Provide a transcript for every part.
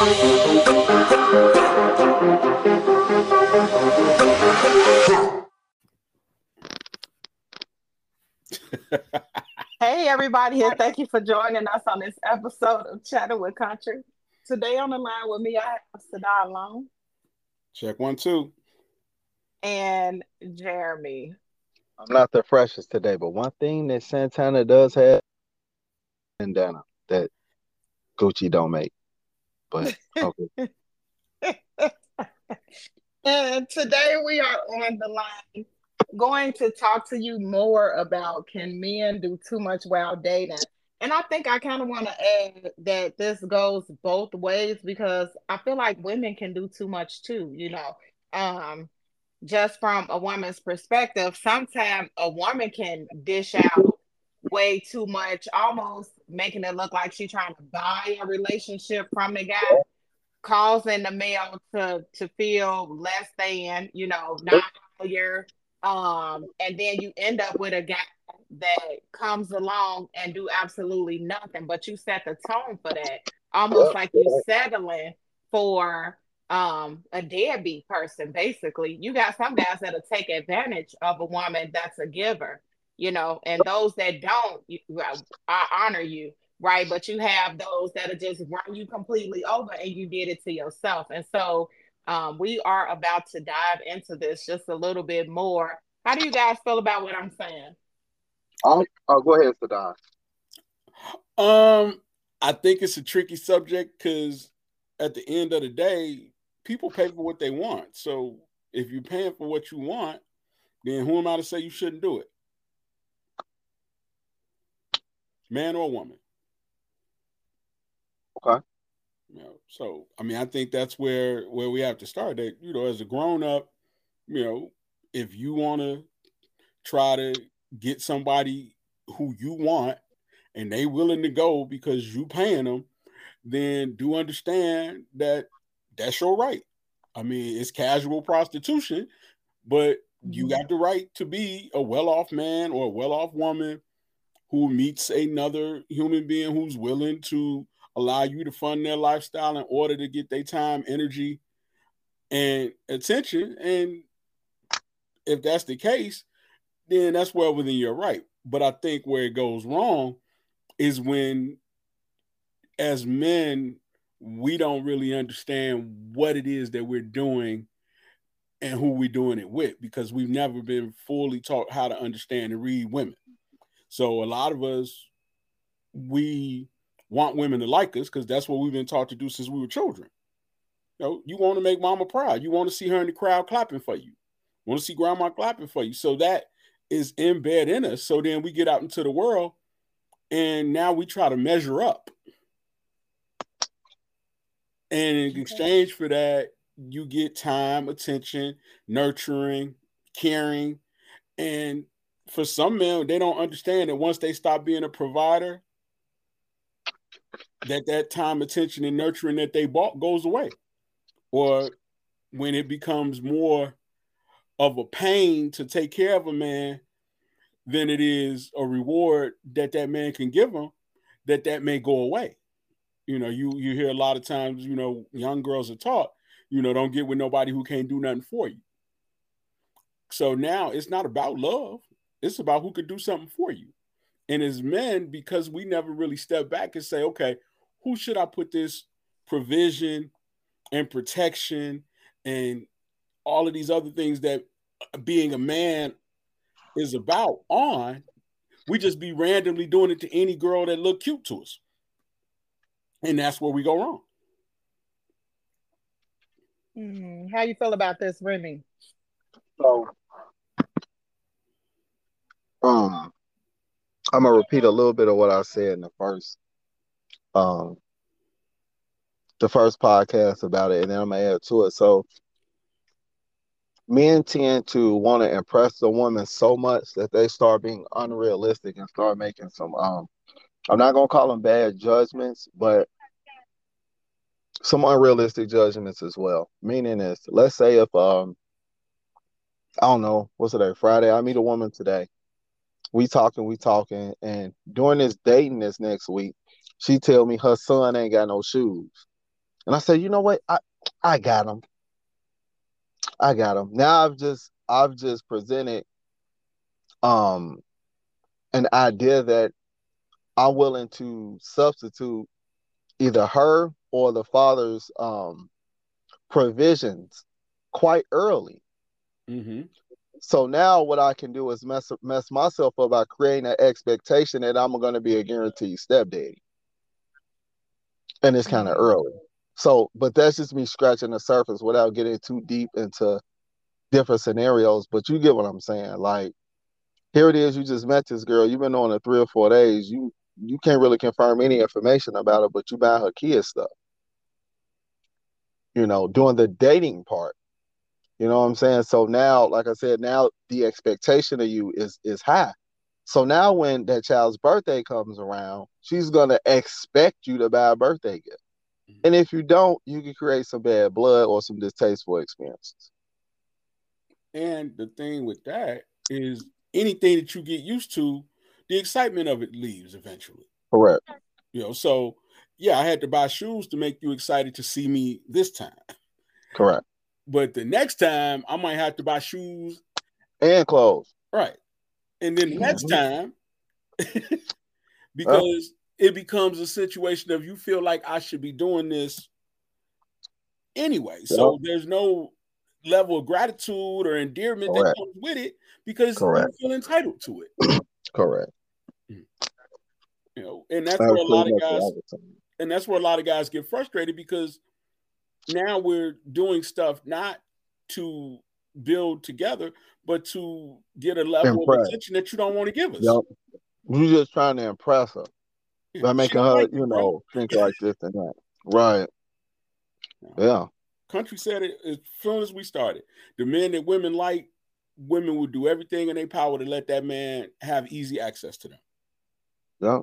hey everybody, and thank you for joining us on this episode of Chatting with Countree. Today on the line with me, I have Sadon Long. Check one, two. And Jeremy. I'm not the freshest today, but one thing that Santana does have bandana that Gucci don't make. But okay. and today we are on the line going to talk to you more about can men do too much while dating? And I think I kind of want to add that this goes both ways because I feel like women can do too much too, you know. Um, just from a woman's perspective, sometimes a woman can dish out way too much, almost making it look like she's trying to buy a relationship from the guy, causing the male to to feel less than, you know, not failure. Um, and then you end up with a guy that comes along and do absolutely nothing, but you set the tone for that, almost like you're settling for um a deadbeat person basically. You got some guys that'll take advantage of a woman that's a giver you know and those that don't you, i honor you right but you have those that are just run you completely over and you did it to yourself and so um, we are about to dive into this just a little bit more how do you guys feel about what i'm saying I'll, I'll go ahead Sadon. um i think it's a tricky subject because at the end of the day people pay for what they want. So if you're paying for what you want, then who am I to say you shouldn't do it? Man or woman. Okay. You know, so I mean, I think that's where where we have to start. That you know, as a grown up, you know, if you want to try to get somebody who you want and they willing to go because you paying them, then do understand that that's your right. I mean, it's casual prostitution, but you mm-hmm. got the right to be a well-off man or a well-off woman who meets another human being who's willing to allow you to fund their lifestyle in order to get their time, energy, and attention. And if that's the case, then that's well within your right. But I think where it goes wrong is when, as men, we don't really understand what it is that we're doing and who we're doing it with because we've never been fully taught how to understand and read women. So a lot of us, we want women to like us because that's what we've been taught to do since we were children. You know, you want to make mama proud. You want to see her in the crowd clapping for you. you want to see grandma clapping for you. So that is embedded in us. So then we get out into the world and now we try to measure up and in exchange for that, you get time, attention, nurturing, caring. And for some men, they don't understand that once they stop being a provider, that that time, attention, and nurturing that they bought goes away. Or when it becomes more of a pain to take care of a man than it is a reward that that man can give them, that that may go away. You know, you you hear a lot of times, you know, young girls are taught, you know, don't get with nobody who can't do nothing for you. So now it's not about love. It's about who could do something for you. And as men, because we never really step back and say, okay, who should I put this provision and protection and all of these other things that being a man is about on, we just be randomly doing it to any girl that look cute to us. And that's where we go wrong. Mm, how you feel about this, Remy? So, um, I'm gonna repeat a little bit of what I said in the first, um, the first podcast about it, and then I'm gonna add to it. So, men tend to want to impress the woman so much that they start being unrealistic and start making some um I'm not gonna call them bad judgments, but some unrealistic judgments as well. Meaning is, let's say if um, I don't know, what's today? Friday. I meet a woman today. We talking, we talking, and during this dating this next week, she tell me her son ain't got no shoes. And I said, you know what? I I got him. I got him. Now I've just I've just presented um an idea that I'm willing to substitute either her or the father's um provisions quite early. Mm-hmm. So now what I can do is mess mess myself up by creating an expectation that I'm going to be a guaranteed stepdaddy, and it's kind of Mm-hmm. early. So, but that's just me scratching the surface without getting too deep into different scenarios. But you get what I'm saying. Like, here it is. You just met this girl. You've been on it three or four days. You you can't really confirm any information about her, but you buy her kid stuff. You know, doing the dating part. You know what I'm saying? So now, like I said, now the expectation of you is is high. So now when that child's birthday comes around, she's gonna expect you to buy a birthday gift. Mm-hmm. And if you don't, you can create some bad blood or some distasteful experiences. And the thing with that is anything that you get used to, the excitement of it leaves eventually. Correct. You know, so yeah, I had to buy shoes to make you excited to see me this time. Correct. But the next time I might have to buy shoes, And clothes. right? And then the next time, because it becomes a situation of you feel like I should be doing this anyway. So there's no level of gratitude or endearment that comes with it because Correct. you feel entitled to it. Correct. You know, and that's That where a lot of much what I guys and that's where a lot of guys get frustrated because now we're doing stuff not to build together, but to get a level Impress. of attention that you don't want to give us. Yep. You just trying to impress her Yeah, by making her, like you know, think like this and that. Right. Yeah. Countree said it as soon as we started. The men that women like, women will do everything in their power to let that man have easy access to them. Yep.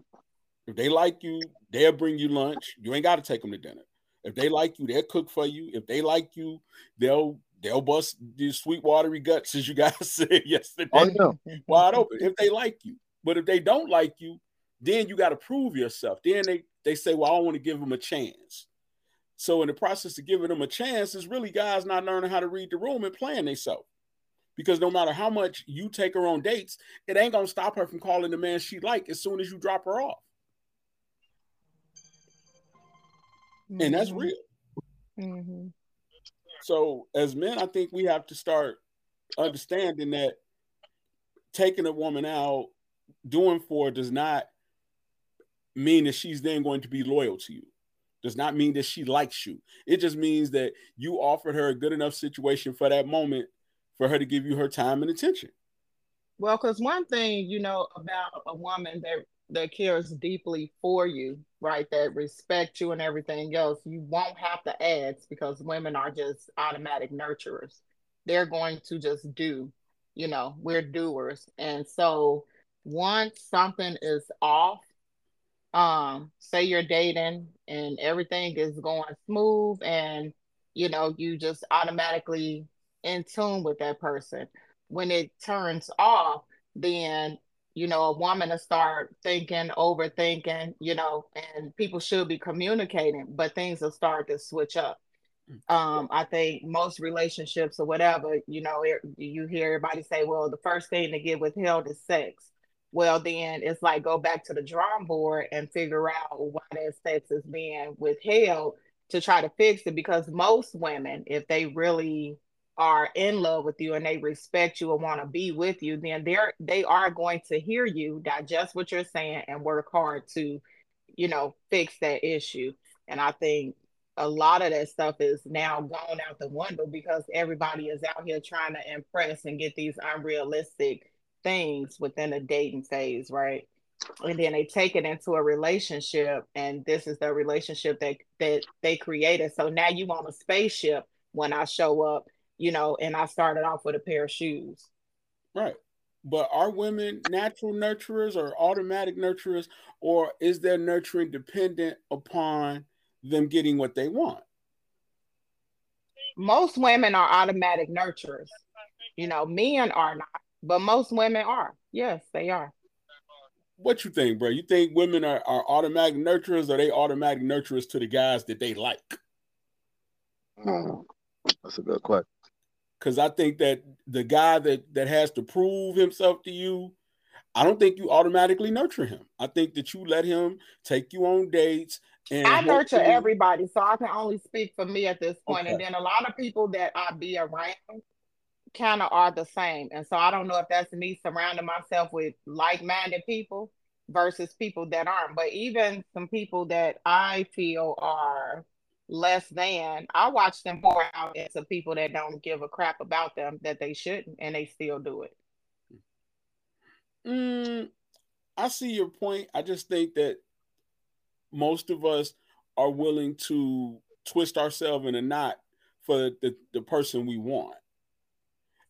If they like you, they'll bring you lunch. You ain't got to take them to dinner. If they like you, they'll cook for you. If they like you, they'll they'll bust these sweet watery guts, as you guys said yesterday, Oh yeah. wide open. If they like you, but if they don't like you, then you got to prove yourself. Then they they say, "Well, I don't want to give them a chance." So in the process of giving them a chance, is really guys not learning how to read the room and playing themselves. Because no matter how much you take her on dates, it ain't gonna stop her from calling the man she like as soon as you drop her off, and that's Mhm. real. Mhm. So as men, I think we have to start understanding that taking a woman out, doing for does not mean that she's then going to be loyal to you. Does not mean that she likes you. It just means that you offered her a good enough situation for that moment for her to give you her time and attention. Well, because one thing you know about a woman that that cares deeply for you, right? That respect you and everything else, you won't have to ask because women are just automatic nurturers. They're going to just do, you know, we're doers. And so once something is off, um, say you're dating and everything is going smooth and you know, you just automatically in tune with that person when it turns off, then you know a woman to start thinking, overthinking, you know, and people should be communicating, but things will start to switch up. Um, I think most relationships or whatever, you know, it, you hear everybody say, "Well, the first thing to get withheld is sex." Well, then it's like go back to the drawing board and figure out why that sex is being withheld to try to fix it. Because most women, if they really are in love with you and they respect you and want to be with you, then they're they are going to hear you, digest what you're saying, and work hard to, you know, fix that issue. And I think a lot of that stuff is now gone out the window because everybody is out here trying to impress and get these unrealistic things within a dating phase, right? And then they take it into a relationship, and this is the relationship that that they created. So now you want a spaceship when I show up, you know, and I started off with a pair of shoes. Right. But are women natural nurturers or automatic nurturers, or is their nurturing dependent upon them getting what they want? Most women are automatic nurturers. You know, men are not, but most women are. Yes, they are. What you think, bro? You think women are, are automatic nurturers or they automatic nurturers to the guys that they like? Mm, that's a good question. Because I think that the guy that that has to prove himself to you, I don't think you automatically nurture him. I think that you let him take you on dates. And I nurture everybody, so I can only speak for me at this point. Okay. And then a lot of people that I be around kind of are the same. And so I don't know if that's me surrounding myself with like-minded people versus people that aren't. But even some people that I feel are less than, I watch them pour out into people that don't give a crap about them that they shouldn't, and they still do it. Mm, I see your point. I just think that most of us are willing to twist ourselves in a knot for the, the person we want.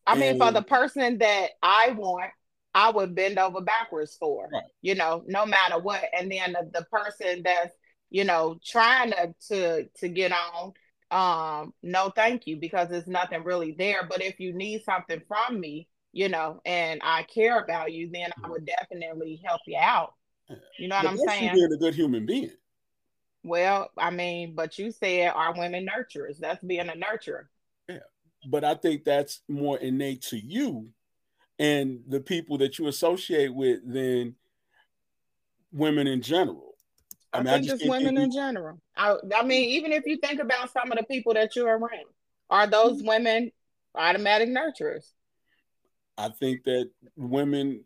I and, mean, for the person that I want, I would bend over backwards for, right. you know, no matter what. And then the, the person that's, you know, trying to, to to get on, um, no thank you, because there's nothing really there. But if you need something from me, you know, and I care about you, then I would definitely help you out. You know what but I'm saying? Being a good human being. Well, I mean, but you said are women nurturers. That's being a nurturer. Yeah. But I think that's more innate to you and the people that you associate with than women in general. I, I mean, think I just women in general. I, I mean, even if you think about some of the people that you're around, are those mm-hmm. women automatic nurturers? I think that women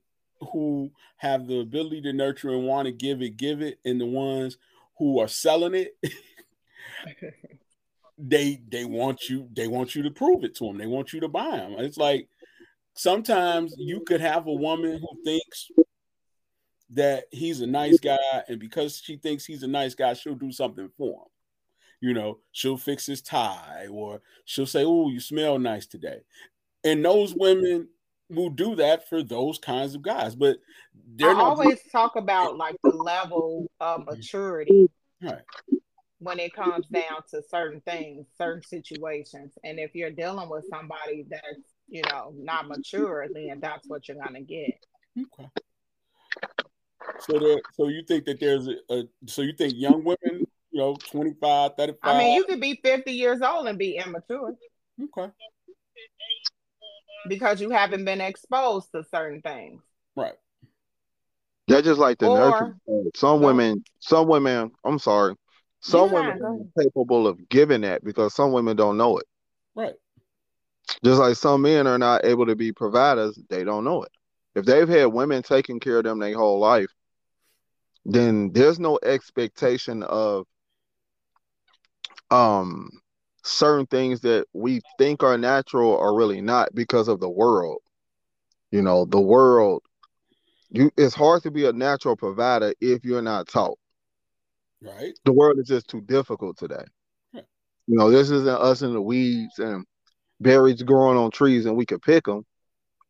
who have the ability to nurture and want to give it, give it, and the ones who are selling it, they they want you they want you to prove it to them. They want you to buy them. It's like sometimes you could have a woman who thinks that he's a nice guy, and because she thinks he's a nice guy, she'll do something for him. You know, she'll fix his tie, or she'll say, "Oh, you smell nice today." And those women will do that for those kinds of guys, but they're I always talk about like the level of mm-hmm. maturity. Right when it comes down to certain things, certain situations. And if you're dealing with somebody that's you know, not mature, then that's what you're gonna get. Okay. So there, so you think that there's a, a, so you think young women, you know, 25, 35. I mean, you could be 50 years old and be immature. Okay. Because you haven't been exposed to certain things. Right. That's just like the or, nurture. Some so, women, some women, I'm sorry, some yeah, women are capable of giving that because some women don't know it. Right. Just like some men are not able to be providers, they don't know it. If they've had women taking care of them their whole life, then there's no expectation of um certain things that we think are natural are really not because of the world. You know, the world you it's hard to be a natural provider if you're not taught. Right. The world is just too difficult today. You know, this isn't us in the weeds and berries growing on trees and we could pick them.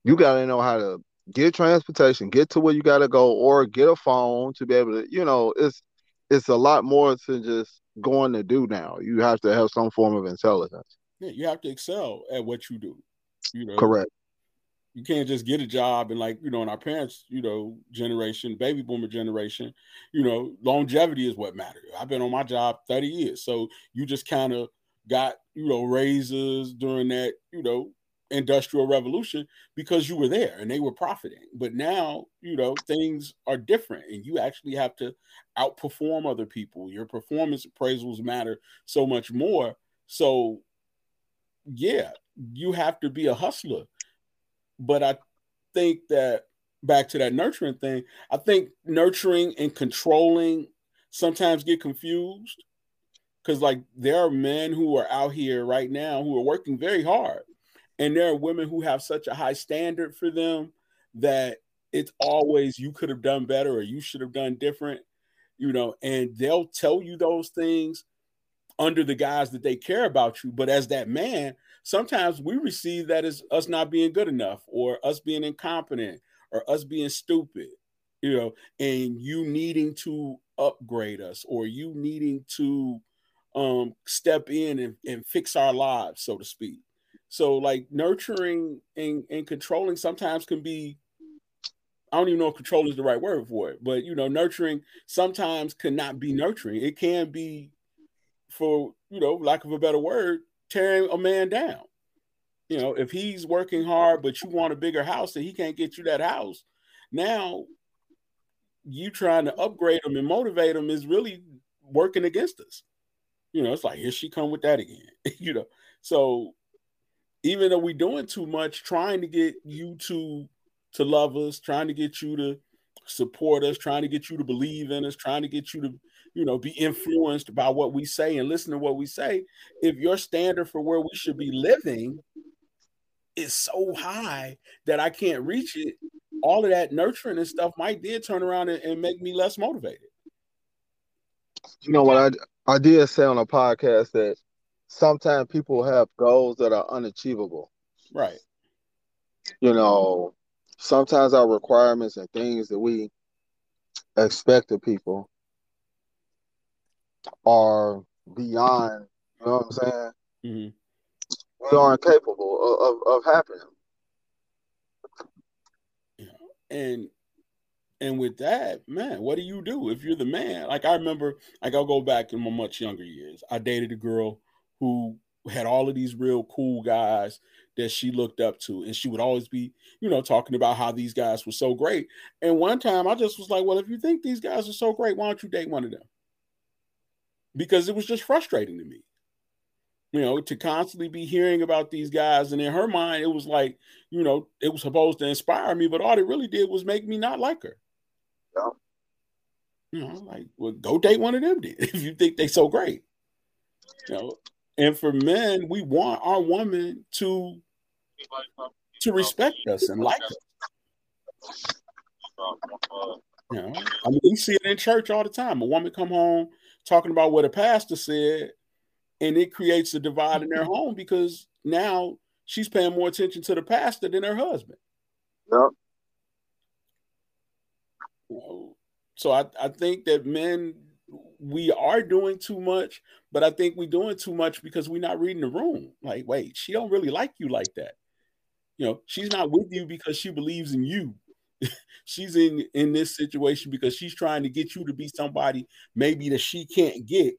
You got to know how to get transportation, get to where you got to go, or get a phone to be able to. You know, it's it's a lot more to just going to do now. You have to have some form of intelligence. Yeah, you have to excel at what you do. You know, correct. You can't just get a job and like you know, in our parents, you know, generation, baby boomer generation, you know, longevity is what matters. I've been on my job thirty years, so you just kind of got you know raises during that you know industrial revolution because you were there and they were profiting. But now you know things are different and you actually have to outperform other people. Your performance appraisals matter so much more. So yeah you have to be a hustler. But i think that back to that nurturing thing i think nurturing and controlling sometimes get confused because like there are men who are out here right now who are working very hard and there are women who have such a high standard for them that it's always you could have done better or you should have done different you know and they'll tell you those things under the guise that they care about you but as that man sometimes we receive that as us not being good enough or us being incompetent or us being stupid you know and you needing to upgrade us or you needing to um, step in and, and fix our lives, so to speak. So like nurturing and, and controlling sometimes can be I don't even know if control is the right word for it, but you know, nurturing sometimes cannot be nurturing. It can be for, you know, lack of a better word, tearing a man down. You know, if he's working hard, but you want a bigger house and he can't get you that house, now you trying to upgrade him and motivate him is really working against us. You know, it's like here she come with that again. you know, so even though we're doing too much, trying to get you to to love us, trying to get you to support us, trying to get you to believe in us, trying to get you to, you know, be influenced by what we say and listen to what we say. If your standard for where we should be living is so high that I can't reach it, all of that nurturing and stuff might did turn around and, and make me less motivated. You know what I I did say on a podcast that sometimes people have goals that are unachievable. Right. You know, sometimes our requirements and things that we expect of people are beyond, you know what I'm saying? Mm-hmm. We are incapable of, of, of happening. And and with that, man, what do you do if you're the man? Like I remember, like I'll go back in my much younger years. I dated a girl who had all of these real cool guys that she looked up to. And she would always be you know talking about how these guys were so great. And one time i just was like well if you think these guys are so great why don't you date one of them? Because it was just frustrating to me you know to constantly be hearing about these guys. And in her mind it was like you know it was supposed to inspire me but all it really did was make me not like her. Yeah. you know like well go date one of them then if you think they're so great. You know and for men, we want our woman to to respect us and like us. You know, I mean, we see it in church all the time. A woman come home talking about what a pastor said, and it creates a divide in their mm-hmm. home because now she's paying more attention to the pastor than her husband. Yep. You know, so I, I think that men we are doing too much, but I think we're doing too much because we're not reading the room. Like, wait, she don't really like you like that. You know, she's not with you because she believes in you. she's in in this situation because she's trying to get you to be somebody maybe that she can't get,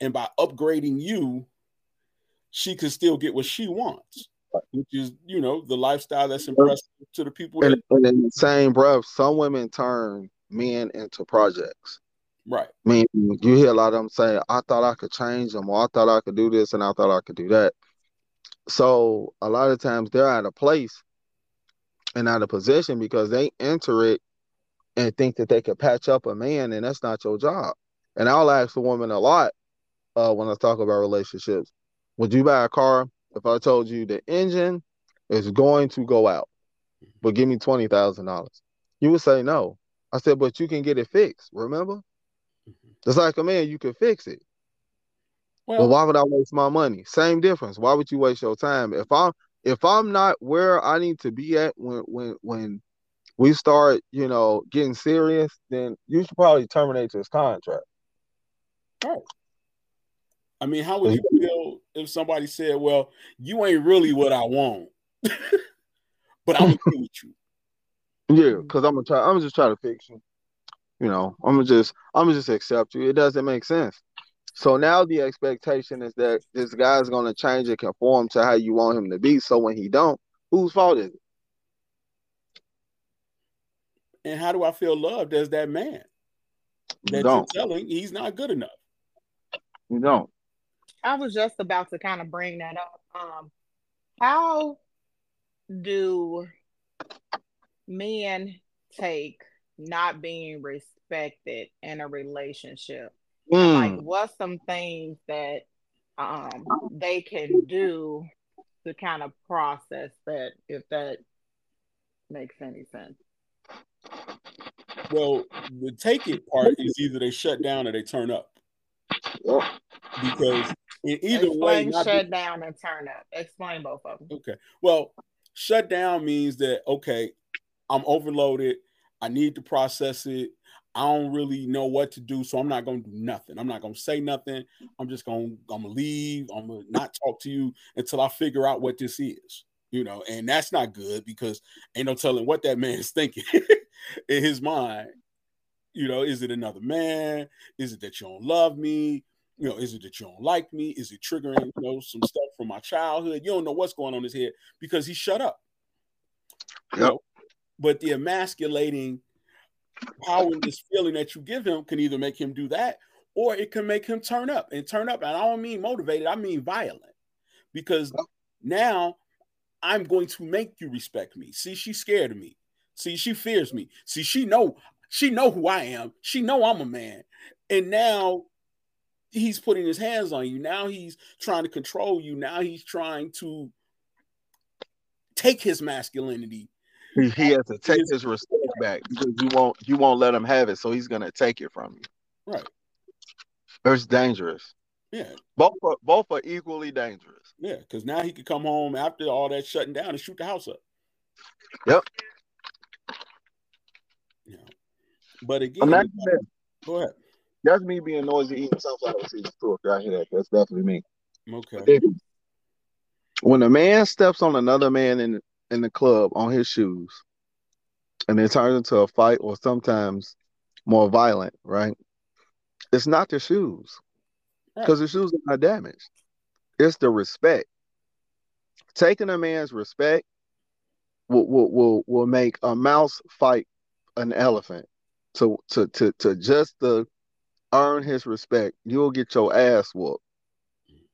and by upgrading you, she can still get what she wants, which is you know the lifestyle that's impressive to the people. And, and in the same breath, some women turn men into projects. Right. I mean, you hear a lot of them say, I thought I could change them, or I thought I could do this, and I thought I could do that. So a lot of times they're out of place and out of position because they enter it and think that they could patch up a man, and that's not your job. And I'll ask a woman a lot uh, when I talk about relationships. Would you buy a car if I told you the engine is going to go out, but give me twenty thousand dollars? You would say no. I said, but you can get it fixed. Remember? It's like a man, you can fix it. Well, well, why would I waste my money? Same difference. Why would you waste your time? If I'm if I'm not where I need to be at when when when we start, you know, getting serious, then you should probably terminate this contract. Right. I mean, how would you feel if somebody said, "Well, you ain't really what I want, but I'm agree with you." Yeah, because I'm gonna try. I'm just trying to fix you. You know, I'm gonna just I'm gonna just accept you. It doesn't make sense. So now the expectation is that this guy's gonna change and conform to how you want him to be. So when he don't, whose fault is it? And how do I feel loved as that man? That you don't. you're telling he's not good enough. You don't. I was just about to kind of bring that up. Um, how do men take not being respected in a relationship. Mm. Like, what's some things that um they can do to kind of process that, if that makes any sense? Well, the take it part is either they shut down or they turn up. Because in either Explain way, shut be- down and turn up. Explain both of them. Okay. Well, shut down means that okay, I'm overloaded. I need to process it. I don't really know what to do, so I'm not gonna do nothing. I'm not gonna say nothing. I'm just gonna I'm gonna leave. I'm gonna not talk to you until I figure out what this is. You know, and that's not good because ain't no telling what that man is thinking in his mind. You know, is it another man? Is it that you don't love me? You know, is it that you don't like me? Is it triggering, you know, some stuff from my childhood? You don't know what's going on in his head because he shut up. Yep. You know, but the emasculating power this feeling that you give him can either make him do that or it can make him turn up and turn up. And I don't mean motivated, I mean violent. Because now I'm going to make you respect me. See, she's scared of me. See, she fears me. See, she know she know who I am. She know I'm a man. And now he's putting his hands on you. Now he's trying to control you. Now he's trying to take his masculinity. He, has to take his, respect back because you won't you won't let him have it. So he's gonna take it from you. Right. It's dangerous. Yeah. Both are both are equally dangerous. Yeah, because now he could come home after all that shutting down and shoot the house up. Yep. Yeah. But again, go ahead. That's me being noisy eating sunflower seeds too. If y'all hear that, that's definitely me. Okay. When a man steps on another man in in the club on his shoes, and it turns into a fight, or sometimes more violent, right? It's not the shoes because the shoes are not damaged. It's the respect. Taking a man's respect will will will, will make a mouse fight an elephant. To to to to just to earn his respect, you'll get your ass whooped.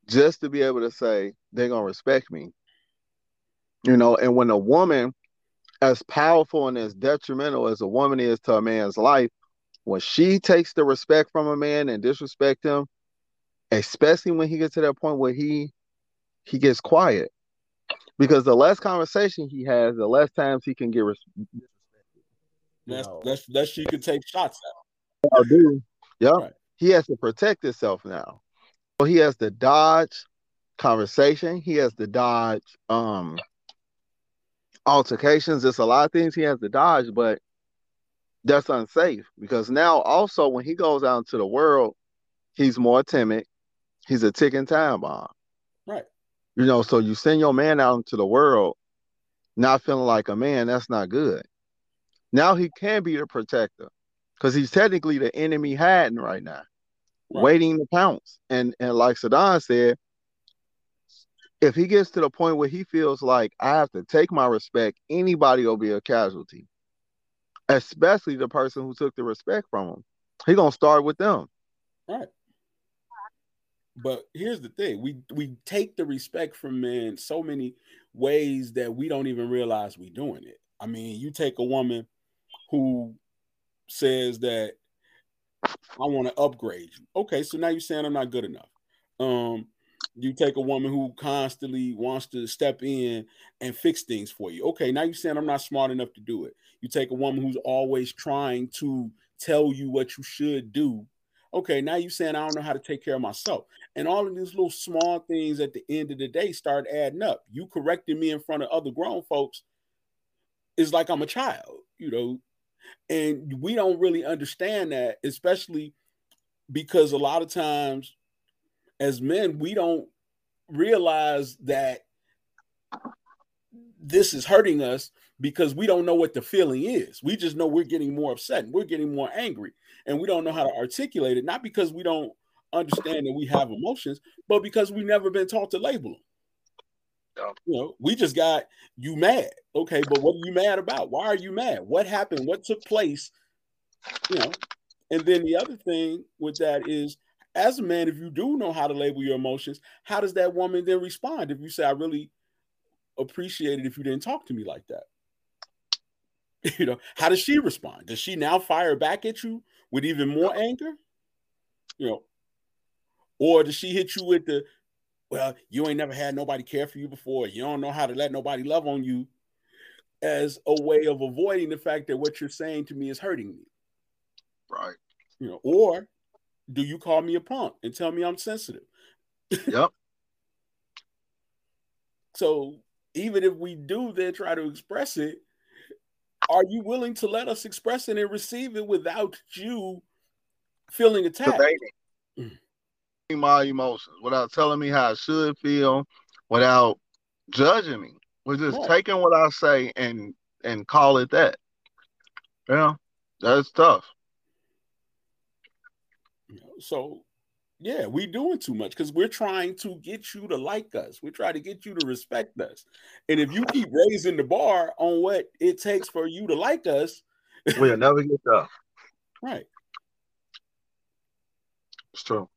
Just to be able to say they're gonna respect me. You know, and when a woman as powerful and as detrimental as a woman is to a man's life, when she takes the respect from a man and disrespect him, especially when he gets to that point where he he gets quiet, because the less conversation he has, the less times he can get respect. That's that's that she can take shots at. I do. Yeah, right. he has to protect himself now. So he has to dodge conversation. He has to dodge um altercations. It's a lot of things he has to dodge, but that's unsafe because now also when he goes out into the world, he's more timid. He's a ticking time bomb. Right. You know, so you send your man out into the world not feeling like a man, that's not good. Now he can be the protector because he's technically the enemy hiding right now, right. waiting to pounce. And and like Sadon said, if he gets to the point where he feels like I have to take my respect, anybody will be a casualty especially the person who took the respect from him. He gonna start with them. Right. But here's the thing: we we take the respect from men so many ways that we don't even realize we're doing it. I mean, you take a woman who says that I want to upgrade you. Okay, so now you're saying I'm not good enough. Um, you take a woman who constantly wants to step in and fix things for you. Okay, now you're saying I'm not smart enough to do it. You take a woman who's always trying to tell you what you should do. Okay, now you're saying I don't know how to take care of myself. And all of these little small things at the end of the day start adding up. You correcting me in front of other grown folks is like I'm a child, you know. And we don't really understand that, especially because a lot of times as men, we don't realize that this is hurting us because we don't know what the feeling is. We just know we're getting more upset and we're getting more angry and we don't know how to articulate it, not because we don't understand that we have emotions, but because we've never been taught to label them. You know, we just got you mad. Okay, but what are you mad about? Why are you mad? What happened? What took place? You know, and then the other thing with that is as a man, if you do know how to label your emotions, how does that woman then respond if you say, I really appreciate it if you didn't talk to me like that? You know, how does she respond? Does she now fire back at you with even more anger? You know, or does she hit you with the, well, you ain't never had nobody care for you before. You don't know how to let nobody love on you as a way of avoiding the fact that what you're saying to me is hurting me. Right. You know, or do you call me a punk and tell me I'm sensitive? Yep. so even if we do then try to express it, are you willing to let us express it and receive it without you feeling attacked? Mm. My emotions without telling me how I should feel, without judging me. We're just yeah. taking what I say and and call it that. Yeah, that's tough. So Yeah, we're doing too much because we're trying to get you to like us. We're trying to get you to respect us. And if you keep raising the bar on what it takes for you to like us, we'll never get there. Right. It's true.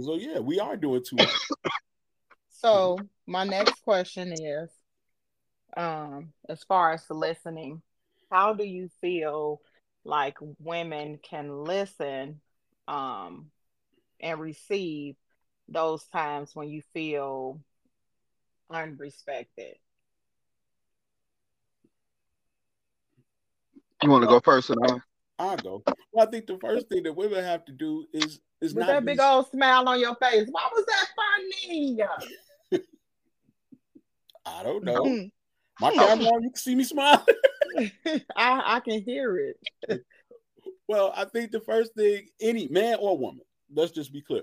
So yeah, we are doing too much. so my next question is, um, as far as listening, how do you feel like women can listen um, and receive those times when you feel unrespected. You want to go first, and I'll, I'll go. Well, I think the first thing that women have to do is is With not that big old smile on your face. Why was that funny? I don't know. Mm-hmm. My camera on, you can see me smiling. I, I can hear it. Well, I think the first thing, any man or woman, let's just be clear,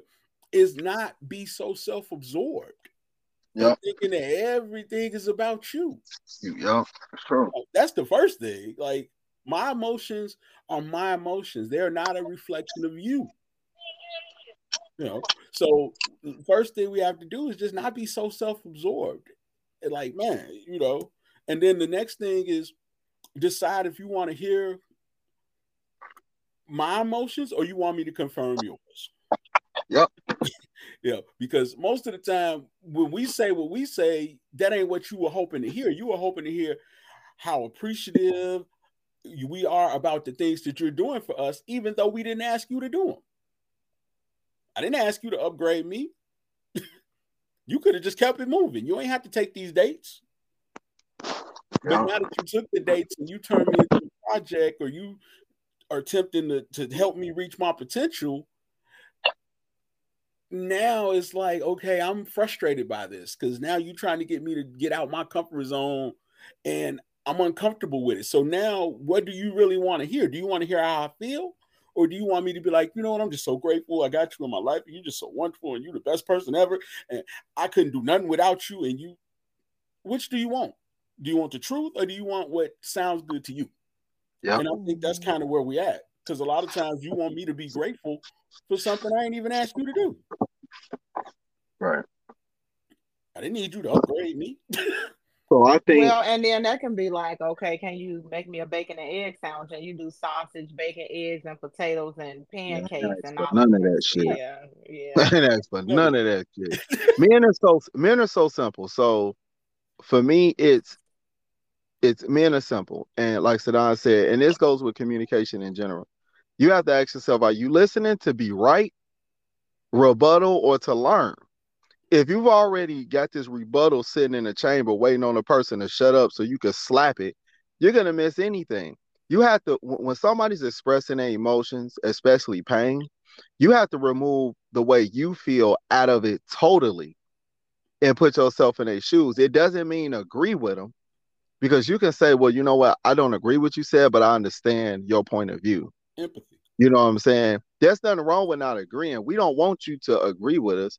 is not be so self-absorbed. Yeah. Thinking that everything is about you. Yeah, true. Oh, that's the first thing. Like my emotions are my emotions. They're not a reflection of you. You know, so first thing we have to do is just not be so self-absorbed. And like, man, you know, and then the next thing is decide if you want to hear my emotions or you want me to confirm yours? Yep. yeah, because most of the time when we say what we say, that ain't what you were hoping to hear. You were hoping to hear how appreciative we are about the things that you're doing for us, even though we didn't ask you to do them. I didn't ask you to upgrade me. you could have just kept it moving. You ain't have to take these dates. But now that you took the dates and you turned me into a project or you are attempting to, to help me reach my potential, now it's like, okay, I'm frustrated by this because now you're trying to get me to get out my comfort zone and I'm uncomfortable with it. So now what do you really want to hear? Do you want to hear how I feel? Or do you want me to be like, you know what, I'm just so grateful I got you in my life and you're just so wonderful and you're the best person ever and I couldn't do nothing without you and you which do you want? Do you want the truth or do you want what sounds good to you? Yeah. And I think that's kind of where we at. Because a lot of times you want me to be grateful for something I ain't even asked you to do. Right. I didn't need you to upgrade me. so I think Well, and then that can be like, okay, can you make me a bacon and egg sandwich and you do sausage, bacon, eggs, and potatoes and pancakes and all none of that shit. Yeah, yeah. that's for none of that shit. men are so men are so simple. So for me, it's it's men are simple. And like Sadon said, and this goes with communication in general. You have to ask yourself, are you listening to be right, rebuttal, or to learn? If you've already got this rebuttal sitting in the chamber waiting on a person to shut up so you can slap it, you're gonna miss anything. You have to when somebody's expressing their emotions, especially pain, you have to remove the way you feel out of it totally and put yourself in their shoes. It doesn't mean agree with them because you can say, well, you know what, I don't agree with you said, but I understand your point of view. Empathy. You know what I'm saying? There's nothing wrong with not agreeing. We don't want you to agree with us,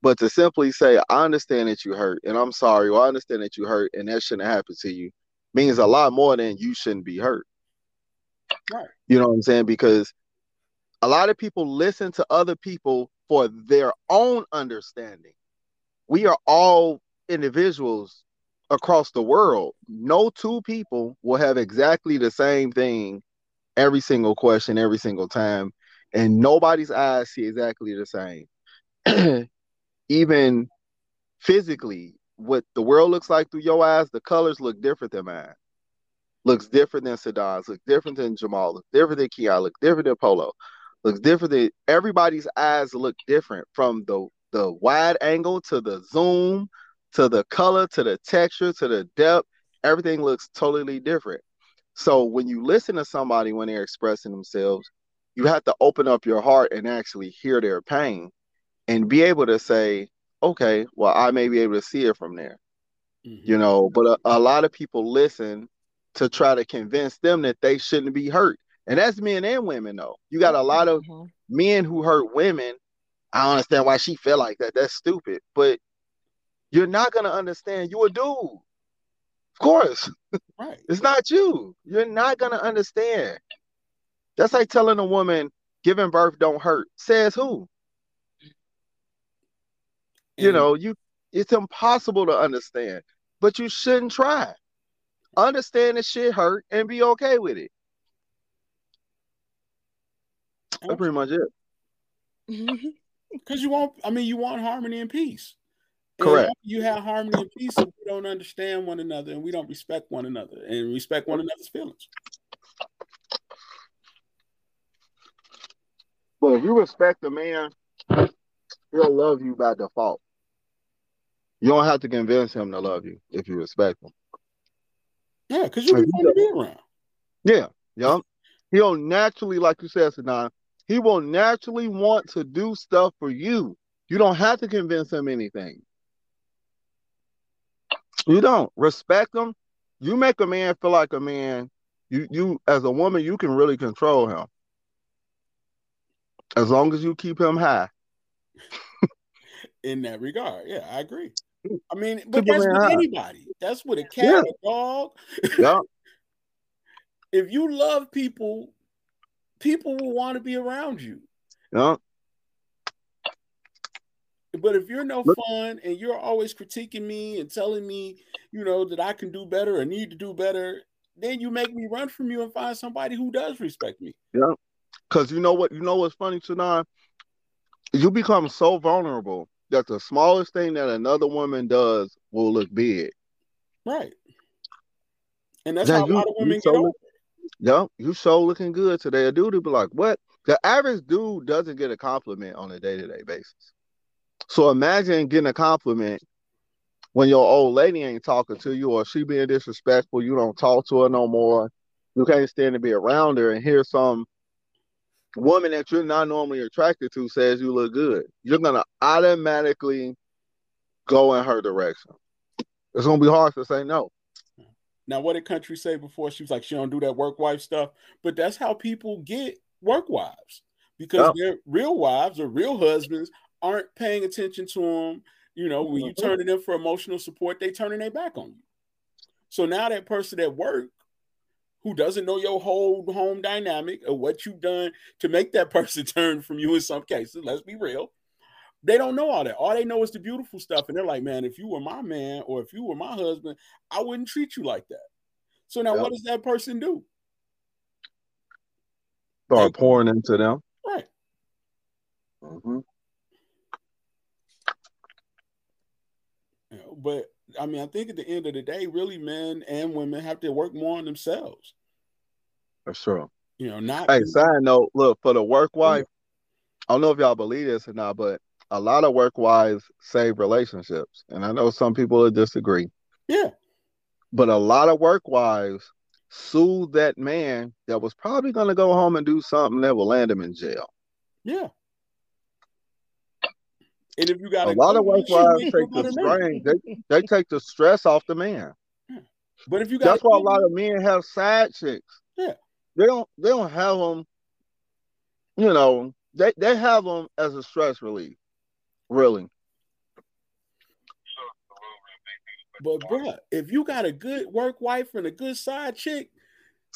but to simply say, I understand that you hurt and I'm sorry, or I understand that you hurt and that shouldn't happen to you means a lot more than you shouldn't be hurt. Right. You know what I'm saying? Because a lot of people listen to other people for their own understanding. We are all individuals across the world, no two people will have exactly the same thing every single question, every single time, and nobody's eyes see exactly the same. Even physically, what the world looks like through your eyes, the colors look different than mine. Looks different than Sadon's, looks different than Jamal, looks different than Keon, looks different than Polo, looks different than everybody's eyes look different from the the wide angle to the zoom to the color, to the texture, to the depth, everything looks totally different. So when you listen to somebody when they're expressing themselves, you have to open up your heart and actually hear their pain and be able to say, okay, well, I may be able to see it from there. Mm-hmm. You know, but a, a lot of people listen to try to convince them that they shouldn't be hurt. And that's men and women, though. You got a lot of mm-hmm. men who hurt women. I don't understand why she felt like that. That's stupid. But you're not gonna understand. You a dude. Of course. Right. it's not you. You're not gonna understand. That's like telling a woman, giving birth don't hurt. Says who? you know, you it's impossible to understand, but you shouldn't try. Understand that shit hurt and be okay with it. That's pretty much it. Because you want, I mean, you want harmony and peace. Correct. You have harmony and peace, and we don't understand one another, and we don't respect one another, and respect one another's feelings. Well, if you respect a man, he'll love you by default. You don't have to convince him to love you if you respect him. Yeah, because you'll be fun to be around. Yeah, yeah. He'll naturally, like you said, Sadon, he will naturally want to do stuff for you. You don't have to convince him anything. You don't respect him. You make a man feel like a man. You you as a woman, you can really control him. As long as you keep him high. In that regard, yeah, I agree. I mean, but that's with anybody. That's with a cat, yeah. a dog. Yeah. if you love people, people will want to be around you. Yeah. But if you're no fun and you're always critiquing me and telling me, you know, that I can do better or need to do better, then you make me run from you and find somebody who does respect me. Yeah. Cause you know what, you know what's funny, tonight? You become so vulnerable that the smallest thing that another woman does will look big. Right. And that's now how you, a lot of women get over. Yeah, you so looking good today. A dude would be like, "What?" The average dude doesn't get a compliment on a day to day basis. So imagine getting a compliment when your old lady ain't talking to you, or she being disrespectful. You don't talk to her no more. You can't stand to be around her, and hear some woman that you're not normally attracted to says you look good, you're gonna automatically go in her direction. It's gonna be hard to say no. Now, what did Countree say before? She was like, she don't do that work wife stuff. But that's how people get work wives because yeah. their real wives or real husbands aren't paying attention to them. You know, when you mm-hmm. turn to them for emotional support, they turning their back on you. So now that person at work who doesn't know your whole home dynamic or what you've done to make that person turn from you in some cases, let's be real. They don't know all that. All they know is the beautiful stuff. And they're like, man, if you were my man or if you were my husband, I wouldn't treat you like that. So now what does that person do? Start pouring into them. Right. Mm-hmm. But I mean, I think at the end of the day, really, men and women have to work more on themselves. For sure. You know, not. Hey, side note, look for the work wife. I don't know if y'all believe this or not, but a lot of work wives save relationships, and I know some people will disagree. Yeah. But a lot of work wives soothe that man that was probably going to go home and do something that will land him in jail. Yeah. And if you got a, a lot of white wives take the strain, they, they take the stress off the man. Yeah. But if you got that's why a lot of men have side chicks. Yeah, they don't they don't have them. You know, they they have them as a stress relief. Really. But bro, if you got a good work wife and a good side chick,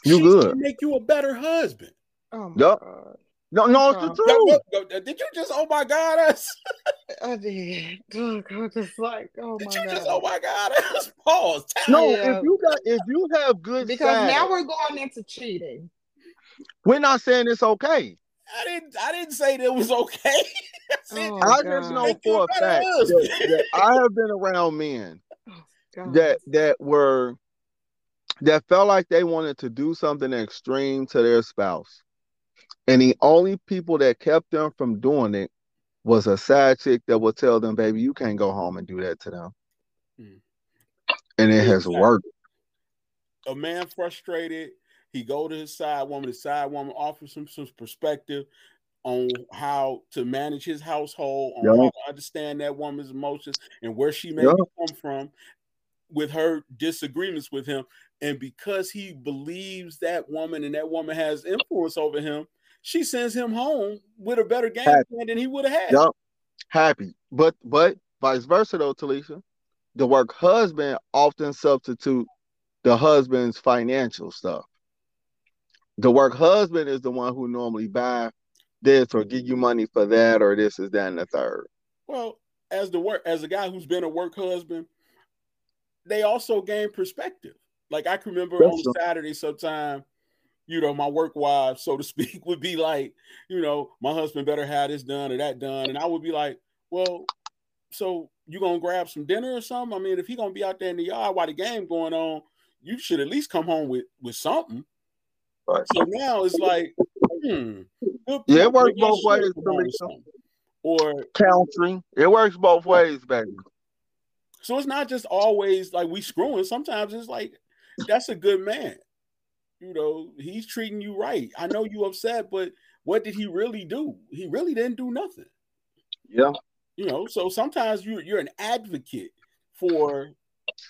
you good. Make you a better husband. Oh yep. God. No, no, it's the uh-huh. truth. Did you just oh my god us? I did. Look, I just like oh did my you god. Just, oh my god us. Pause. No, yeah. if you got if you have good because side, now we're going into cheating. We're not saying it's okay. I didn't. I didn't say that was okay. I, oh, I just know for a fact that, that I have been around men oh, that that were that felt like they wanted to do something extreme to their spouse and the only people that kept them from doing it was a side chick that would tell them, baby, you can't go home and do that to them. Mm. And it has worked. A man frustrated, he go to his side woman, the side woman offers him some perspective on how to manage his household, on how to understand that woman's emotions and where she may come from with her disagreements with him. And because he believes that woman and that woman has influence over him, she sends him home with a better game Happy. plan than he would have had. Yep. Happy. But but vice versa though, Talesha. The work husband often substitute the husband's financial stuff. The work husband is the one who normally buy this or give you money for that or this is that and the third. Well, as the work as a guy who's been a work husband, they also gain perspective. Like I can remember That's on true. Saturday sometime, you know, my work wife, so to speak, would be like, you know, my husband better have this done or that done. And I would be like, well, so you gonna grab some dinner or something? I mean, if he gonna be out there in the yard while the game going on, you should at least come home with with something. Right. So now it's like, hmm, yeah, it works both ways. Or counseling, it works both ways, baby. So it's not just always like we screwing. Sometimes it's like that's a good man. You know, he's treating you right. I know you upset, but what did he really do? He really didn't do nothing. Yeah. You know, so sometimes you you're an advocate for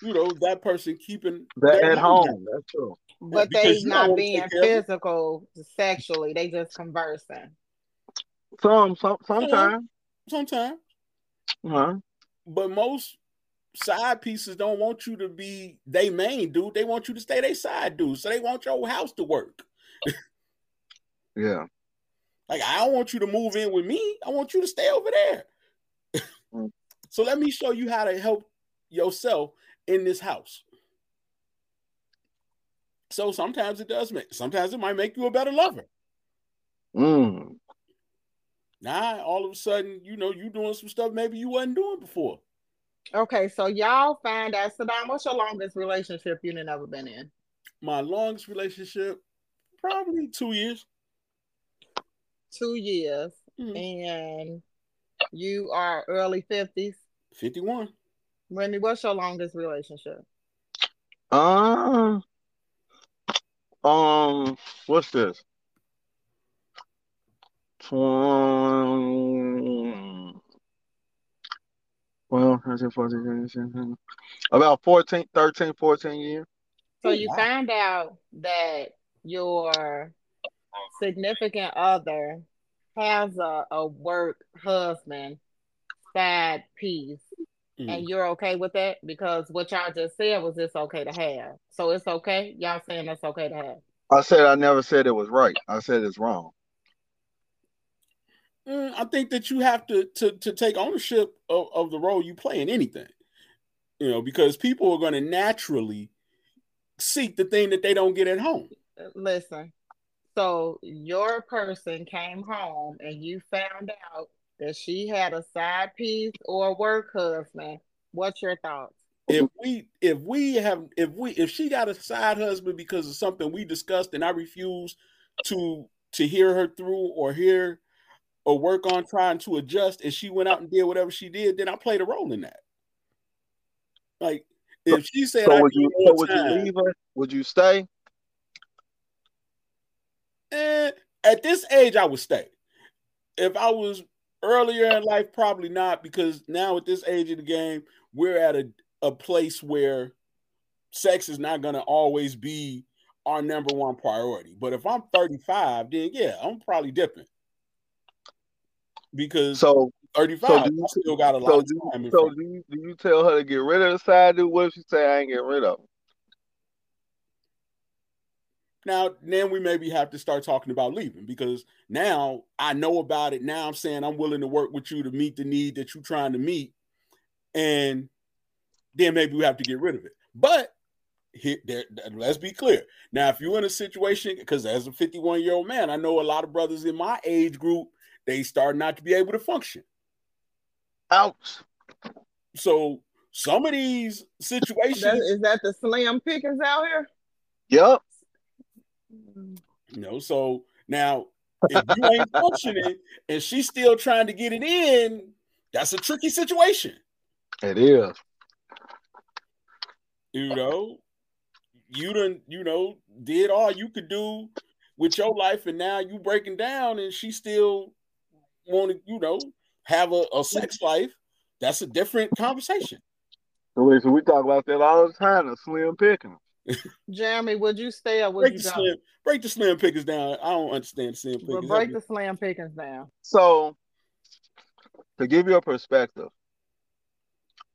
you know that person keeping that at home. That's true. But yeah, they not being physical sexually, they just conversing. Some, some sometimes. Sometimes. Uh-huh. But most side pieces don't want you to be they main dude. They want you to stay they side dude. So they want your house to work. yeah. Like I don't want you to move in with me. I want you to stay over there. Mm. So let me show you how to help yourself in this house. So sometimes it does make, sometimes it might make you a better lover. Mm. Now all of a sudden, you know, you doing some stuff maybe you wasn't doing before. Okay, so y'all find out, Sadon, what's your longest relationship you've never been in? My longest relationship, probably two years. Two years. Mm-hmm. And you are early 50s? 51. Wendy, what's your longest relationship? Um, um, what's this? 20, well, 13, 14, 15, about 14, 13, 14 years. So you find out that your significant other has a, a work husband side piece mm. and you're okay with that? Because what y'all just said was it's okay to have. So it's okay? Y'all saying that's okay to have? I said i never said it was right. I said it's wrong mm, i think that you have to to, to take ownership of, of the role you play in anything you know because people are going to naturally seek the thing that they don't get at home listen so your person came home and you found out that she had a side piece or a work husband. What's your thoughts? If we if we have if we if she got a side husband because of something we discussed and I refuse to to hear her through or hear or work on trying to adjust and she went out and did whatever she did, then I played a role in that. Like if she said so would you, so would you leave her? Would you stay? And at this age, I would stay. If I was earlier in life, probably not, because now at this age of the game, we're at a, a place where sex is not going to always be our number one priority. But if I'm 35, then yeah, I'm probably dipping. Because so 35, so you, I still got a lot so of time. so do you, do you tell her to get rid of the side dude? What if she say I ain't getting rid of him? Now, then we maybe have to start talking about leaving because now I know about it. Now I'm saying I'm willing to work with you to meet the need that you're trying to meet. And then maybe we have to get rid of it. But here, there, let's be clear. Now, if you're in a situation, because as a 51 year old man, I know a lot of brothers in my age group, they start not to be able to function. Ouch. So some of these situations that, is that the slam pickers out here? Yep. You know, so now if you ain't functioning and she's still trying to get it in, that's a tricky situation. It is. You know, you done, you know, did all you could do with your life, and now you breaking down, and she still want to, you know, have a, a sex life. That's a different conversation. So, listen, we talk about that all the time. The slim picking. Jeremy, would you stay or would break you the go? Slim, break the slim pickers down. I don't understand the slim pickers. But break the slim pickers down. So, to give you a perspective,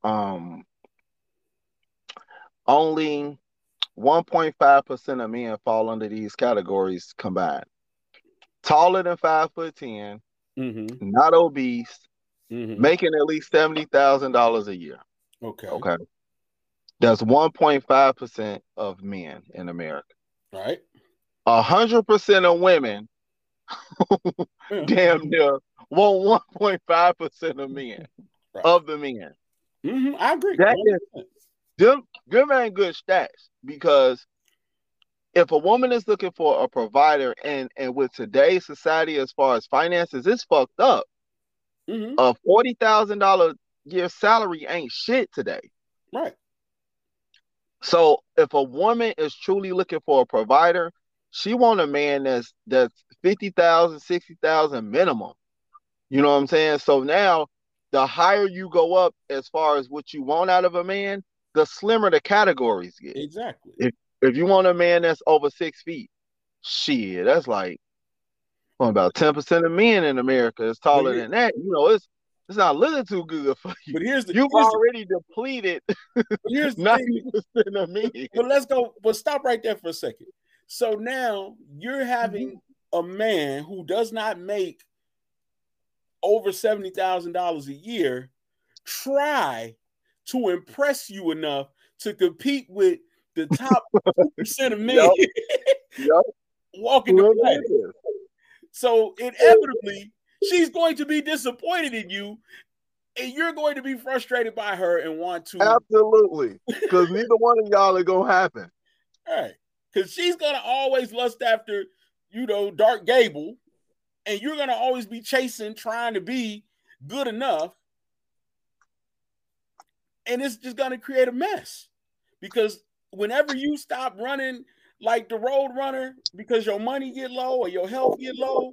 um, only 1.5% of men fall under these categories combined. taller than five foot 10 Mm-hmm. not obese, Mm-hmm. making at least seventy thousand dollars a year. Okay. Okay. That's 1.5% of men in America. Right. A 100% of women, Yeah. damn near, want 1.5% of men, Right. of the men. Mhm, I agree. That is- Them, them ain't good stats because if a woman is looking for a provider and, and with today's society as far as finances, it's fucked up. Mhm, A $40,000 year salary ain't shit today. Right. So if a woman is truly looking for a provider, she want a man that's that's 50,000, 60,000 minimum. You know what I'm saying? So now the higher you go up as far as what you want out of a man, the slimmer the categories get. Exactly. If you want a man that's over six feet, shit, that's like well, about 10% of men in America is taller here- than that. You know, it's it's not looking too good for you. But here's the You've already depleted here's ninety percent of men. But let's go. But stop right there for a second. So now you're having mm-hmm. a man who does not make over seventy thousand dollars a year try to impress you enough to compete with the top percent of men Yup. walking the planet. So inevitably, she's going to be disappointed in you, and you're going to be frustrated by her and want to Absolutely. Because neither one of y'all are gonna happen. Right. Because she's gonna always lust after, you know, Clark Gable, and you're gonna always be chasing, trying to be good enough. And it's just gonna create a mess. Because whenever you stop running like the road runner because your money get low or your health get low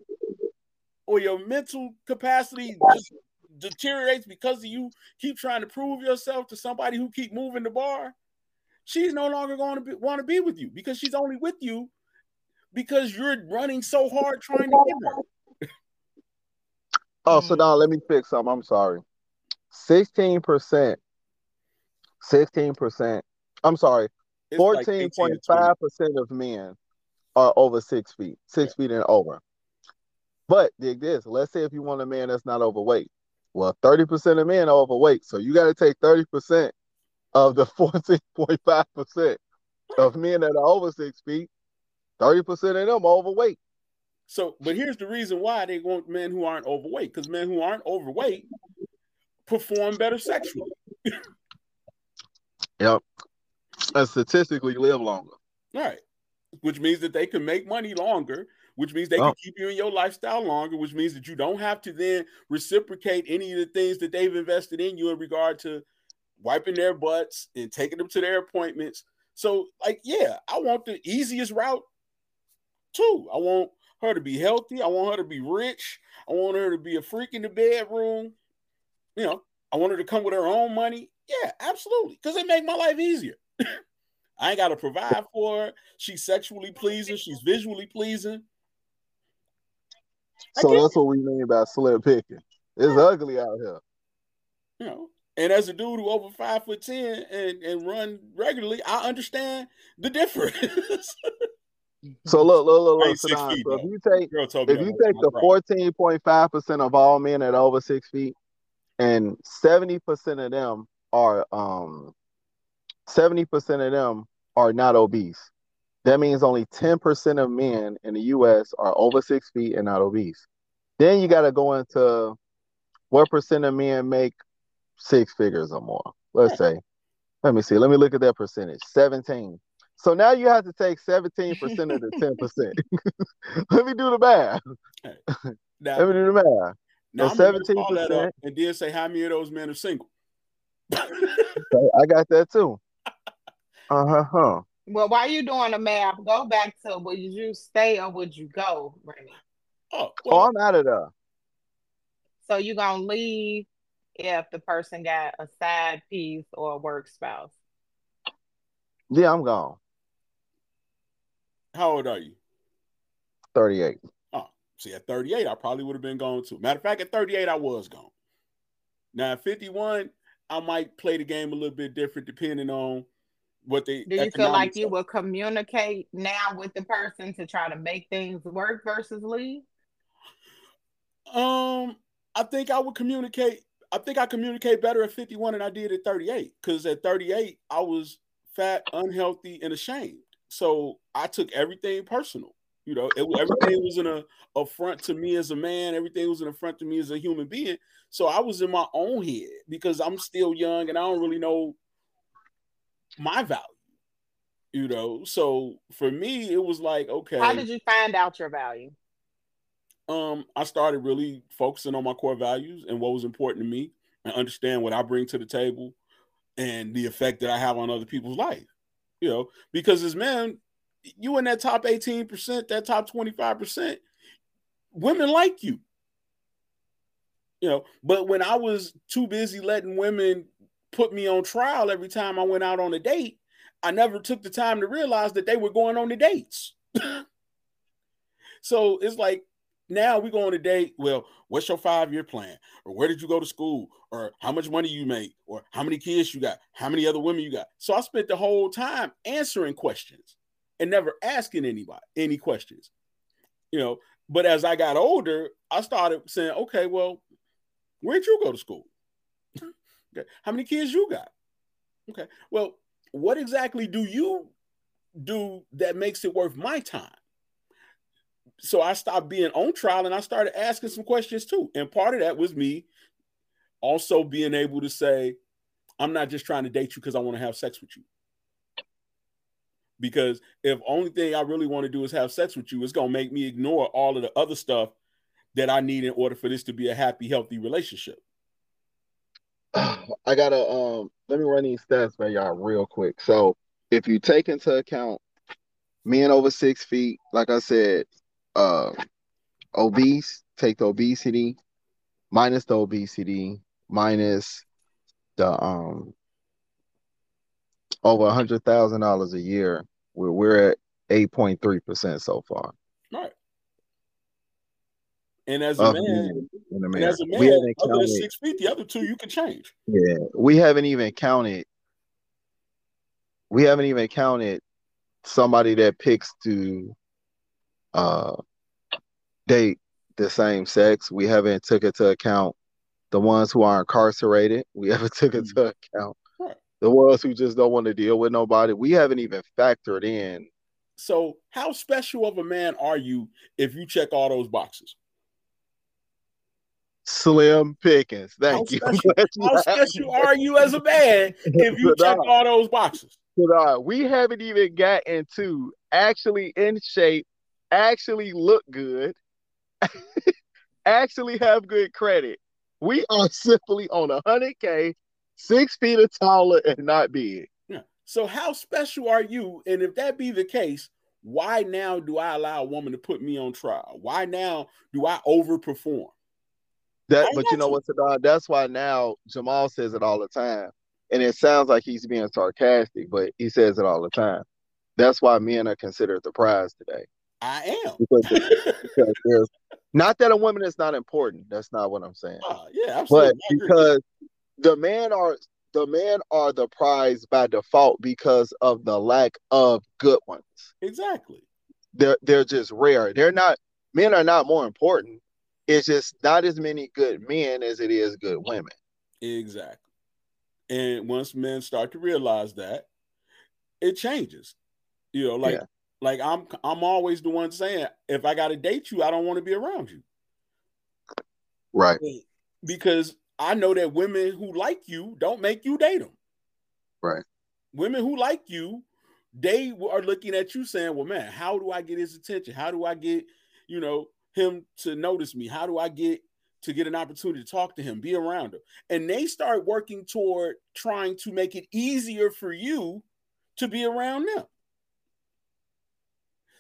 or your mental capacity just deteriorates because you keep trying to prove yourself to somebody who keep moving the bar she's no longer going to be, want to be with you because she's only with you because you're running so hard trying to get her. Oh, so mm. now let me fix something. I'm sorry. Sixteen percent. Sixteen percent. I'm sorry. It's like 18 to 20. 14.5 percent of men are over six feet, six feet and over. But dig this. Let's say if you want a man that's not overweight. Well, 30% of men are overweight. So you got to take 30% of the 14.5% of men that are over six feet. 30% of them are overweight. So, but here's the reason why they want men who aren't overweight because men who aren't overweight perform better sexually. Yep. And statistically live longer. Right. Which means that they can make money longer, which means they Oh. can keep you in your lifestyle longer, which means that you don't have to then reciprocate any of the things that they've invested in you in regard to wiping their butts and taking them to their appointments. So, like, yeah, I want the easiest route too. I want her to be healthy. I want her to be rich. I want her to be a freak in the bedroom. You know, I want her to come with her own money. Yeah, absolutely. Because it make my life easier. I ain't got to provide for her. She's sexually pleasing. She's visually pleasing. So that's what we mean by slim picking. It's ugly out here. You know, and as a dude who over five foot ten and, and run regularly, I understand the difference. So look, look, look, look. ain't So, feet, so if you take Girl told me if you take the fourteen point five percent of all men at over six feet, and seventy percent of them are um seventy percent of them are not obese. That means only ten percent of men in the U.S. are over six feet and not obese. Then you got to go into what percent of men make six figures or more. Let's say, let me see. Let me look at that percentage. Seventeen. So now you have to take seventeen percent of the ten percent. let me do the math. Now, Let me do the math. now so I'm gonna call that 17%. up and then say how many of those men are single. I got that too. Uh huh. Huh. Well, while you doing the map, go back to would you stay or would you go, Remy? oh, Oh, well, I'm out of there. So you gonna leave if the person got a side piece or a work spouse. Yeah, I'm gone. how old are you? 38. See, at 38, I probably would have been gone too. Matter of fact, at 38, I was gone. Now, at 51, I might play the game a little bit different depending on what they. Do you feel like you will communicate now with the person to try to make things work versus leave? Um, I think I would communicate. I think I communicate better at 51 than I did at 38. Because at 38, I was fat, unhealthy, and ashamed. So I took everything personal. You know, it, everything was an affront to me as a man. Everything was an affront to me as a human being. So I was in my own head because I'm still young and I don't really know my value. You know, so for me, it was like, okay. How did you find out your value? Um, I started really focusing on my core values and what was important to me and understand what I bring to the table and the effect that I have on other people's life. You know, because as men, you in that top 18%, that top 25%, women like you. You know, but when I was too busy letting women put me on trial every time I went out on a date, I never took the time to realize that they were going on the dates. so it's like now we go on a date. Well, what's your five year plan? Or where did you go to school? Or how much money you make? Or how many kids you got? How many other women you got? So I spent the whole time answering questions and never asking anybody any questions. You know, but as I got older, I started saying, okay, well, where'd you go to school? Okay. How many kids you got? Okay. Well, what exactly do you do that makes it worth my time? So I stopped being on trial and I started asking some questions too. And part of that was me also being able to say, I'm not just trying to date you because I want to have sex with you. Because if only thing I really want to do is have sex with you, it's gonna make me ignore all of the other stuff that I need in order for this to be a happy, healthy relationship. I gotta um let me run these stats by y'all real quick. So if you take into account men over six feet, like I said, uh obese, take the obesity, minus the obesity, minus the um over a hundred thousand dollars a year we're, we're at 8.3% so far. And as a man, and as a man, we haven't other counted, than six feet, the other two you can change. Yeah, we haven't even counted. We haven't even counted somebody that picks to uh date the same sex. We haven't took into account the ones who are incarcerated. We haven't took into mm-hmm. account the ones who just don't want to deal with nobody. We haven't even factored in. So, how special of a man are you if you check all those boxes? Slim Pickens. Thank how you. Special, how special are you as a man if you check uh, all those boxes? Uh, we haven't even got into actually in shape, actually look good, actually have good credit. We are simply on a hundred K six feet or taller and not big. Yeah. So how special are you? And if that be the case, why now do I allow a woman to put me on trial? Why now do I overperform? That, but you know what, Sadon? That's why now Jamal says it all the time, and it sounds like he's being sarcastic, but he says it all the time. That's why men are considered the prize today. I am because, because not that a woman is not important. That's not what I'm saying. Uh, yeah, absolutely. But because the men are the men are the prize by default because of the lack of good ones. Exactly. They're they're just rare. They're not men are not more important. It's just not as many good men as it is good women. Exactly. And once men start to realize that, it changes. You know, like yeah. like I'm I'm always the one saying, if I gotta date you, I don't want to be around you. Right. Because I know that women who like you don't make you date them. Right. Women who like you, they are looking at you saying, "Well, man, how do I get his attention? How do I get, you know, him to notice me? How do I get to get an opportunity to talk to him, be around him?" And they start working toward trying to make it easier for you to be around them.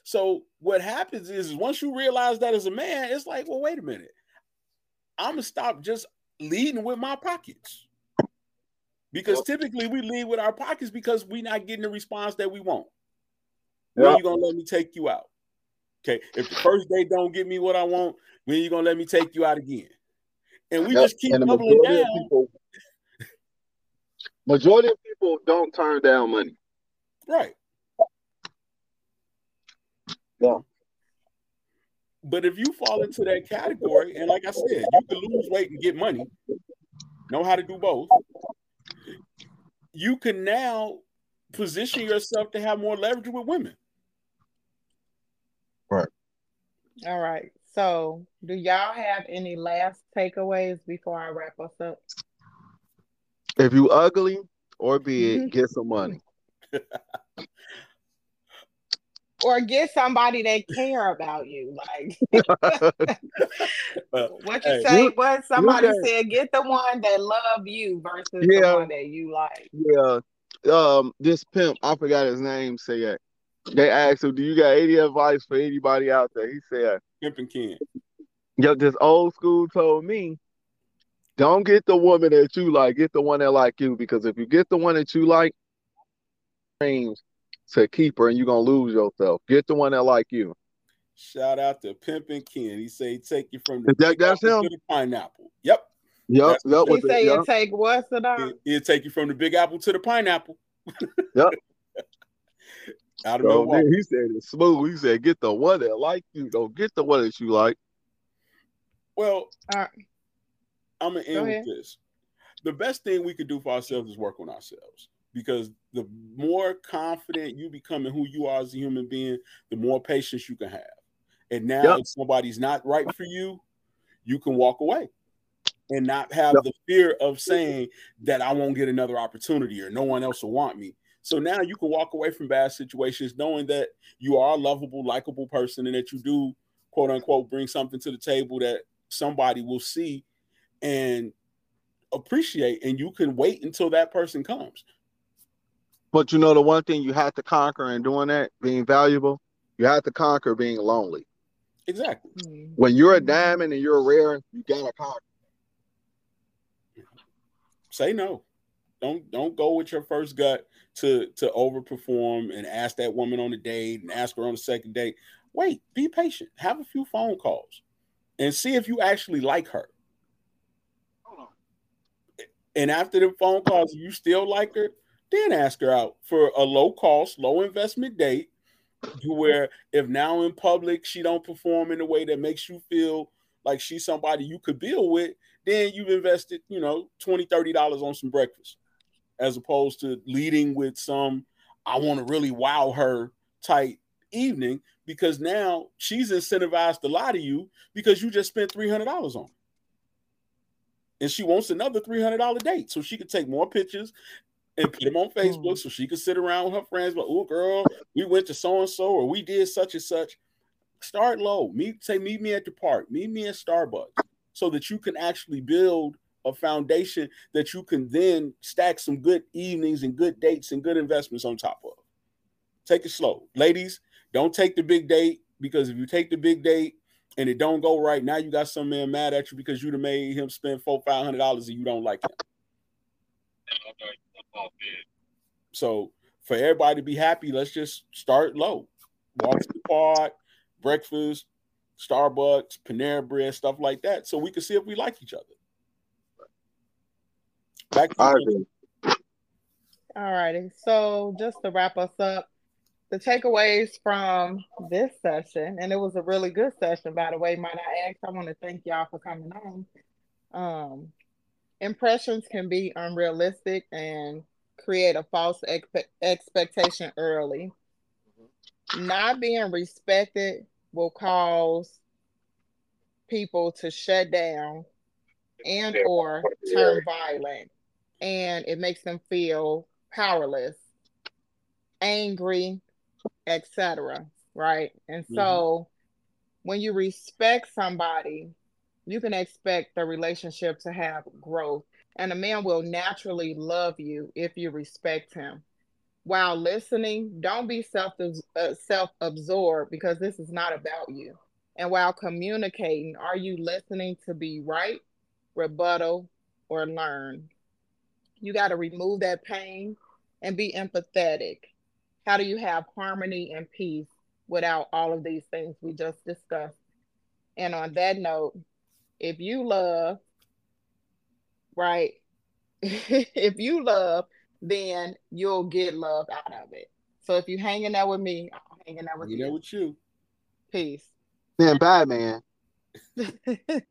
So what happens is, once you realize that as a man, it's like, well, wait a minute. I'm gonna stop just leading with my pockets. Because typically we lead with our pockets because we're not getting the response that we want. When are you gonna let me take you out? Okay, if the first day don't get me what I want, when are you gonna let me take you out again? And we yep. just keep doubling down. People, majority of people don't turn down money. Right. Yeah. But if you fall into that category, and like I said, you can lose weight and get money, know how to do both. You can now position yourself to have more leverage with women. Right. All right. So, do y'all have any last takeaways before I wrap us up? If you ugly or big, get some money. or get somebody that care about you. Like what you Hey, say, you- what somebody you said, get the one that love you versus Yeah. the one that you like. Yeah. Um, this pimp, I forgot his name, say that. They asked him, Do you got any advice for anybody out there? He said, Pimping Ken. Yo, this old school told me, don't get the woman that you like, get the one that like you. Because if you get the one that you like, dreams to keep her and you're gonna lose yourself. Get the one that like you. Shout out to Pimping Ken. He say take you from the that- that's him? to the pineapple. Yep. Yep, That's- yep, He with the- say yep. take what's it on? It, it'll take you from the big apple to the pineapple. Yep. Out of So Milwaukee. then he said it's smooth. He said, get the one that like you. Don't get the one that you like. Well, All right. I'm gonna end ahead. with this. The best thing we could do for ourselves is work on ourselves because the more confident you become in who you are as a human being, the more patience you can have. And now, Yep. if somebody's not right for you, you can walk away and not have Yep. the fear of saying that I won't get another opportunity or no one else will want me. So now you can walk away from bad situations knowing that you are a lovable, likable person and that you do, quote unquote, bring something to the table that somebody will see and appreciate. And you can wait until that person comes. But you know the one thing you have to conquer in doing that, being valuable, you have to conquer being lonely. Exactly. Mm. When you're a diamond and you're rare, you gotta conquer. Say no. Don't don't go with your first gut to to overperform and ask that woman on a date and ask her on the second date. Wait, be patient. Have a few phone calls and see if you actually like her. And after the phone calls, you still like her, then ask her out for a low cost, low investment date. Where if now in public she don't perform in a way that makes you feel like she's somebody you could build with, then you've invested, you know, 20 $30 on some breakfast, as opposed to leading with some I want to really wow her type evening because now she's incentivized to lie to you because you just spent three hundred dollars on. her. And she wants another three hundred dollar date so she could take more pictures and put them on hmm. Facebook so she could sit around with her friends. But oh, girl, we went to so and so or we did such and such. Start low. Meet say meet me at the park. Meet me at Starbucks so that you can actually build a foundation that you can then stack some good evenings and good dates and good investments on top of. Take it slow. Ladies, don't take the big date because if you take the big date and it don't go right, now you got some man mad at you because you'd have made him spend four, five hundred dollars and you don't like him. So for everybody to be happy, let's just start low. Walk to the park, breakfast, Starbucks, Panera Bread, stuff like that, so we can see if we like each other. Back to you. All righty. So just to wrap us up, the takeaways from this session, and it was a really good session, by the way, might I ask? I want to thank y'all for coming on. Um, impressions can be unrealistic and create a false expe- expectation early. Not being respected will cause people to shut down and or turn violent and it makes them feel powerless angry etc right? And so when you respect somebody you can expect the relationship to have growth and a man will naturally love you if you respect him. While listening don't be self uh, self-absorbed because this is not about you. And while communicating are you listening to be right rebuttal or learn you got to remove that pain and be empathetic. How do you have harmony and peace without all of these things we just discussed? And on that note if you love right if you love then you'll get love out of it. So if you're hanging out with me i'm hanging out with You you. know with you. peace. Man, bye, man.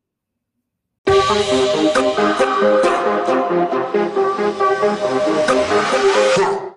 Thank you.